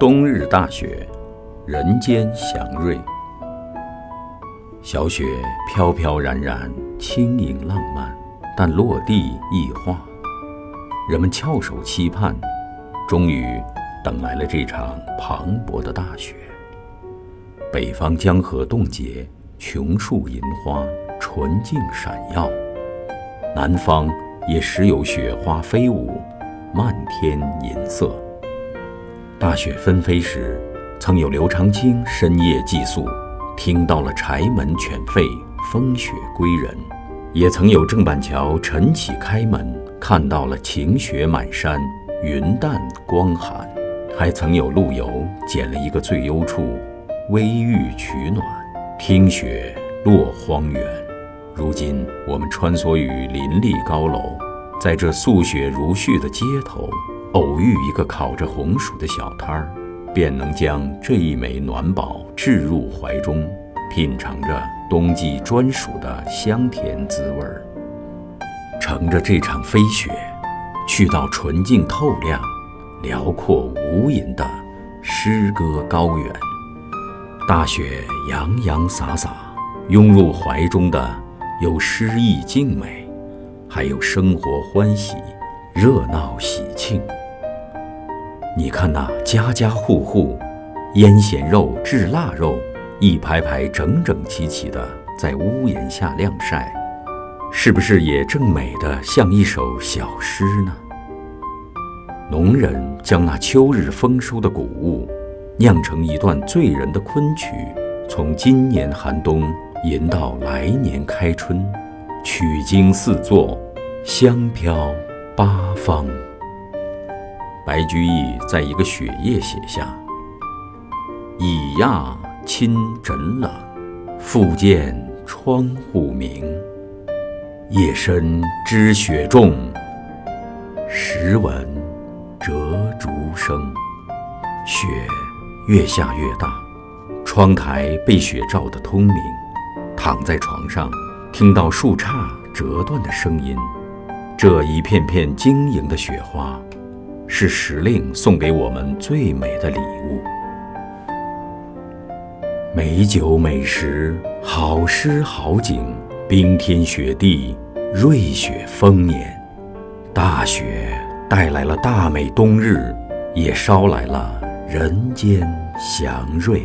冬日大雪，人间祥瑞。小雪飘飘然然，轻盈浪漫，但落地易化。人们翘首期盼，终于等来了这场磅礴的大雪。北方江河冻结，琼树银花，纯净闪耀；南方也时有雪花飞舞，漫天银色。大雪纷飞时，曾有刘长卿深夜寄宿。听到了柴门犬吠，风雪归人；也曾有郑板桥晨起开门，看到了晴雪满山，云淡光寒；还曾有陆游捡了一个最幽处，微浴取暖，听雪落荒原。如今我们穿梭于林立高楼，在这素雪如絮的街头，偶遇一个烤着红薯的小摊儿。便能将这一枚暖宝置入怀中，品尝着冬季专属的香甜滋味儿。乘着这场飞雪，去到纯净透亮、辽阔无垠的诗歌高原。大雪洋洋洒洒，拥入怀中的有诗意静美，还有生活欢喜、热闹喜庆。你看那家家户户，腌咸肉、制腊肉，一排排整整齐齐的在屋檐下晾晒，是不是也正美得像一首小诗呢？农人将那秋日丰收的谷物，酿成一段醉人的昆曲，从今年寒冬吟到来年开春，曲经四座，香飘八方。白居易在一个雪夜写下：“已讶亲枕冷，复见窗户明。夜深知雪重，时闻折竹声。”雪越下越大，窗台被雪照得通明。躺在床上，听到树杈折断的声音，这一片片晶莹的雪花。是时令送给我们最美的礼物。美酒美食，好诗好景，冰天雪地，瑞雪丰年。大雪带来了大美冬日，也捎来了人间祥瑞。